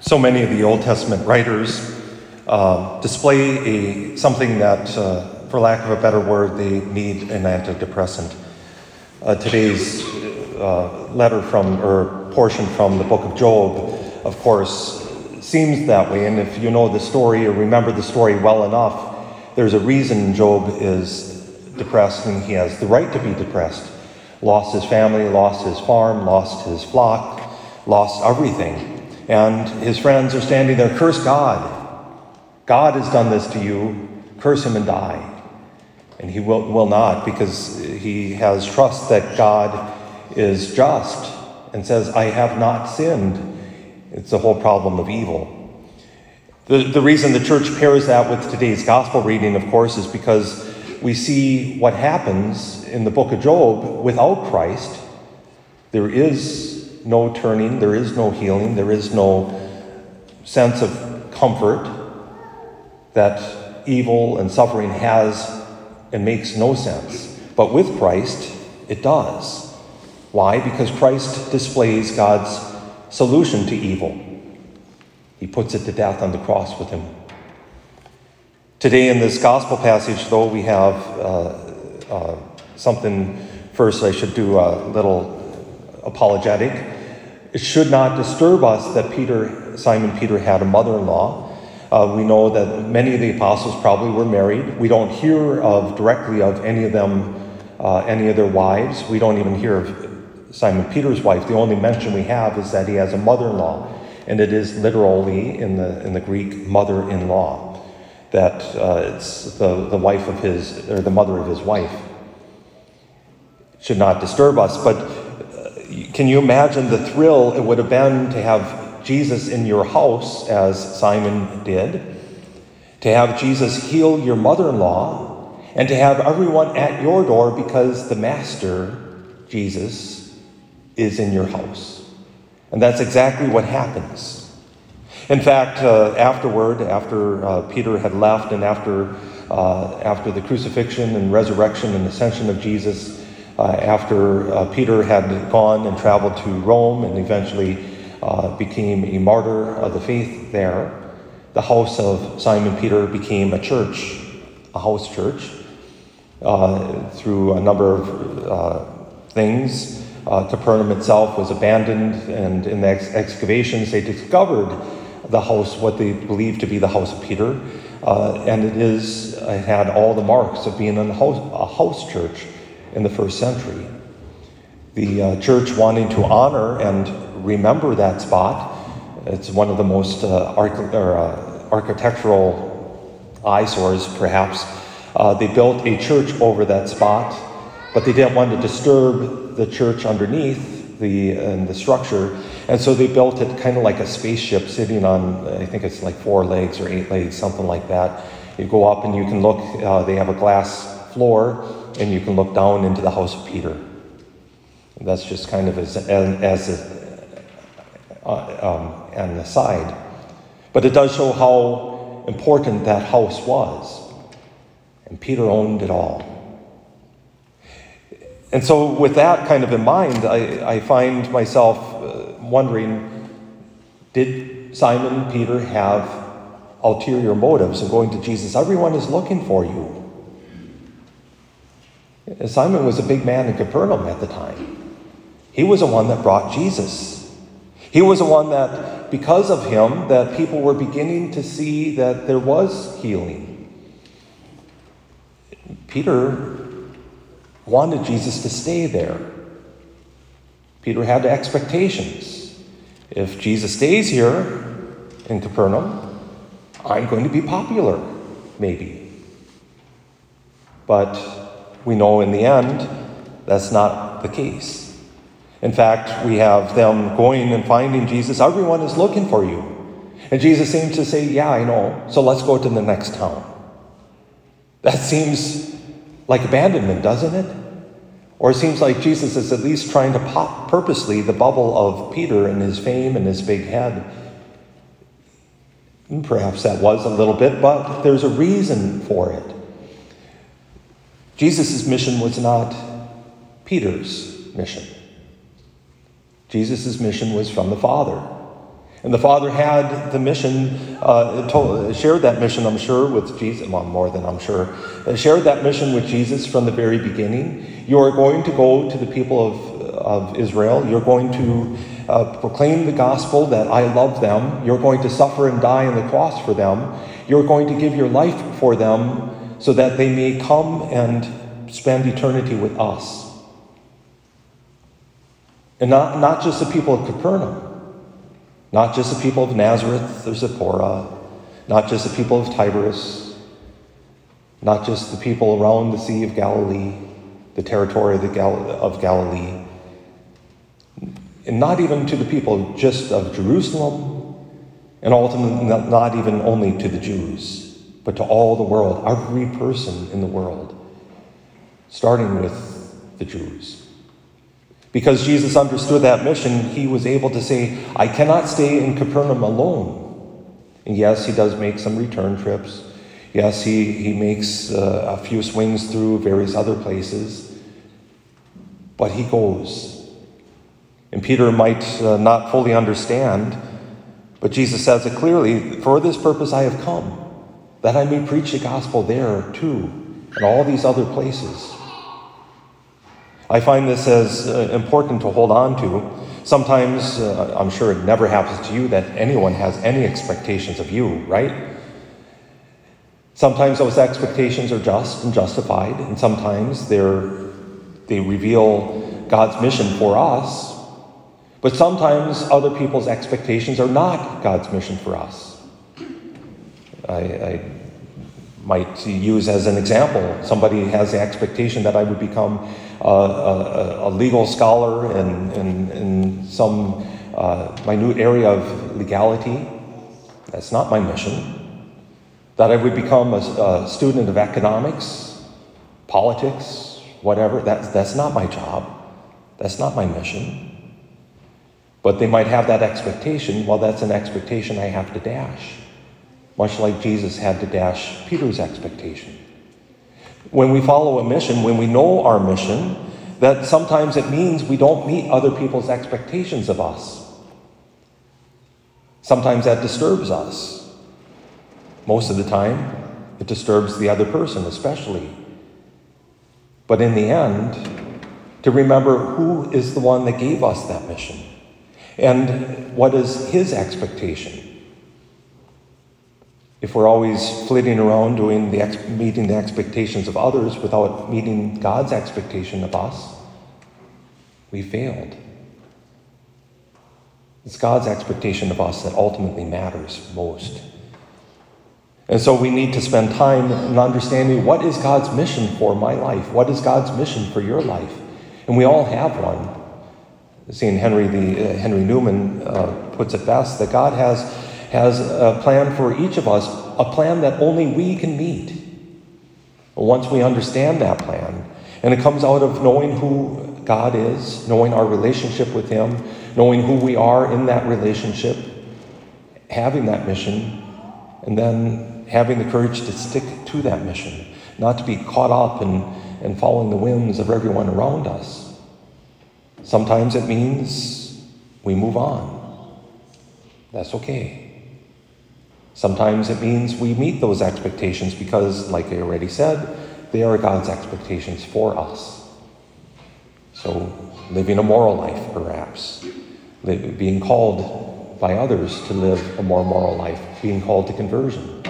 So many of the Old Testament writers uh, display a, something that, uh, for lack of a better word, they need an antidepressant. Uh, today's uh, letter from, or portion from the book of Job, of course, seems that way. And if you know the story or remember the story well enough, there's a reason Job is depressed and he has the right to be depressed. Lost his family, lost his farm, lost his flock, lost everything. And his friends are standing there, curse God. God has done this to you. Curse him and die. And he will, will not because he has trust that God is just and says, I have not sinned. It's the whole problem of evil. The, the reason the church pairs that with today's gospel reading, of course, is because we see what happens in the book of Job without Christ. There is no turning, there is no healing, there is no sense of comfort that evil and suffering has and makes no sense. But with Christ, it does. Why? Because Christ displays God's solution to evil. He puts it to death on the cross with him. Today, in this gospel passage, though, we have uh, uh, something. First, I should do a little apologetic. It should not disturb us that Peter, Simon Peter had a mother in law. Uh, we know that many of the apostles probably were married. We don't hear of directly of any of them, uh, any of their wives. We don't even hear of Simon Peter's wife. The only mention we have is that he has a mother in law, and it is literally in the, in the Greek mother in law, that uh, it's the, the wife of his, or the mother of his wife. It should not disturb us, but can you imagine the thrill it would have been to have Jesus in your house, as Simon did, to have Jesus heal your mother in law, and to have everyone at your door because the Master, Jesus, is in your house? And that's exactly what happens. In fact, uh, afterward, after uh, Peter had left and after, uh, after the crucifixion and resurrection and ascension of Jesus, after uh, Peter had gone and traveled to Rome and eventually uh, became a martyr of the faith there, the house of Simon Peter became a church, a house church, uh, through a number of uh, things. Uh, Capernaum itself was abandoned, and in the ex- excavations, they discovered the house, what they believed to be the house of Peter. and it is, it had all the marks of being a house, a house church in the first century. The uh, church wanting to honor and remember that spot, it's one of the most uh, arch- or, uh, architectural eyesores, perhaps. Uh, they built a church over that spot, but they didn't want to disturb the church underneath the, and the structure, and so they built it kind of like a spaceship sitting on, I think it's like four legs or eight legs, something like that. You go up and you can look, uh, they have a glass floor, and you can look down into the house of Peter. That's just kind of as, as a, uh, um, an aside. But it does show how important that house was. And Peter owned it all. And so, with that kind of in mind, I, I find myself uh, wondering did Simon Peter have ulterior motives in going to Jesus? Everyone is looking for you. Simon was a big man in Capernaum at the time. He was the one that brought Jesus. He was the one that, because of him, that people were beginning to see that there was healing. Peter wanted Jesus to stay there. Peter had expectations. If Jesus stays here in Capernaum, I'm going to be popular, maybe. But we know in the end that's not the case. In fact, we have them going and finding Jesus. Everyone is looking for you. And Jesus seems to say, Yeah, I know. So let's go to the next town. That seems like abandonment, doesn't it? Or it seems like Jesus is at least trying to pop purposely the bubble of Peter and his fame and his big head. And perhaps that was a little bit, but there's a reason for it. Jesus' mission was not Peter's mission. Jesus' mission was from the Father. And the Father had the mission, uh, told, shared that mission, I'm sure, with Jesus, well, more than I'm sure, uh, shared that mission with Jesus from the very beginning. You are going to go to the people of, of Israel. You're going to uh, proclaim the gospel that I love them. You're going to suffer and die on the cross for them. You're going to give your life for them so that they may come and spend eternity with us. And not, not just the people of Capernaum, not just the people of Nazareth or Zipporah, not just the people of Tiberias, not just the people around the Sea of Galilee, the territory of, the Gal- of Galilee, and not even to the people just of Jerusalem, and ultimately not even only to the Jews, but to all the world, every person in the world, starting with the Jews. Because Jesus understood that mission, he was able to say, I cannot stay in Capernaum alone. And yes, he does make some return trips. Yes, he, he makes uh, a few swings through various other places. But he goes. And Peter might uh, not fully understand, but Jesus says it clearly For this purpose I have come, that I may preach the gospel there too, and all these other places. I find this as uh, important to hold on to. Sometimes, uh, I'm sure it never happens to you that anyone has any expectations of you, right? Sometimes those expectations are just and justified, and sometimes they're, they reveal God's mission for us. But sometimes other people's expectations are not God's mission for us. I, I might use as an example somebody has the expectation that I would become a, a, a legal scholar in, in, in some uh, minute area of legality. That's not my mission. That I would become a, a student of economics, politics, whatever. That's, that's not my job. That's not my mission. But they might have that expectation. Well, that's an expectation I have to dash. Much like Jesus had to dash Peter's expectation. When we follow a mission, when we know our mission, that sometimes it means we don't meet other people's expectations of us. Sometimes that disturbs us. Most of the time, it disturbs the other person, especially. But in the end, to remember who is the one that gave us that mission and what is his expectation if we're always flitting around doing the ex- meeting the expectations of others without meeting God's expectation of us, we failed. It's God's expectation of us that ultimately matters most. And so we need to spend time in understanding what is God's mission for my life? What is God's mission for your life? And we all have one. St. Henry, the, uh, Henry Newman uh, puts it best that God has has a plan for each of us, a plan that only we can meet. Once we understand that plan, and it comes out of knowing who God is, knowing our relationship with Him, knowing who we are in that relationship, having that mission, and then having the courage to stick to that mission, not to be caught up in, in following the whims of everyone around us. Sometimes it means we move on. That's okay. Sometimes it means we meet those expectations because, like I already said, they are God's expectations for us. So, living a moral life, perhaps, being called by others to live a more moral life, being called to conversion,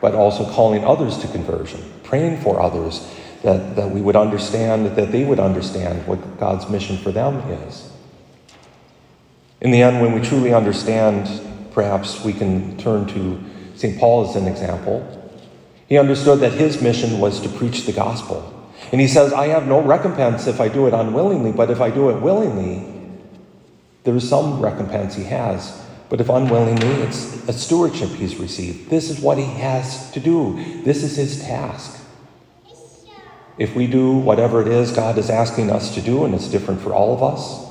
but also calling others to conversion, praying for others that, that we would understand, that they would understand what God's mission for them is. In the end, when we truly understand perhaps we can turn to St. Paul as an example. He understood that his mission was to preach the gospel. And he says, I have no recompense if I do it unwillingly, but if I do it willingly, there is some recompense he has. But if unwillingly, it's a stewardship he's received. This is what he has to do, this is his task. If we do whatever it is God is asking us to do, and it's different for all of us,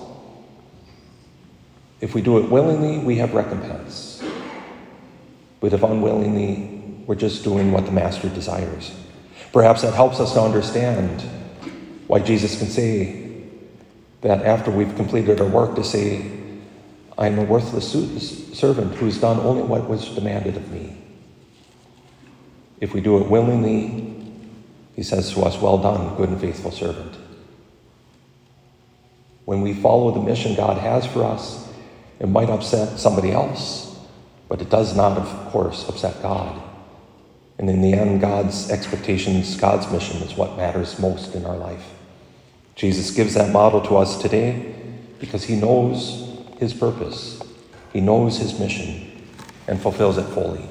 if we do it willingly, we have recompense. But if unwillingly, we're just doing what the Master desires. Perhaps that helps us to understand why Jesus can say that after we've completed our work, to say, I am a worthless servant who's done only what was demanded of me. If we do it willingly, he says to us, Well done, good and faithful servant. When we follow the mission God has for us, it might upset somebody else, but it does not, of course, upset God. And in the end, God's expectations, God's mission is what matters most in our life. Jesus gives that model to us today because he knows his purpose, he knows his mission, and fulfills it fully.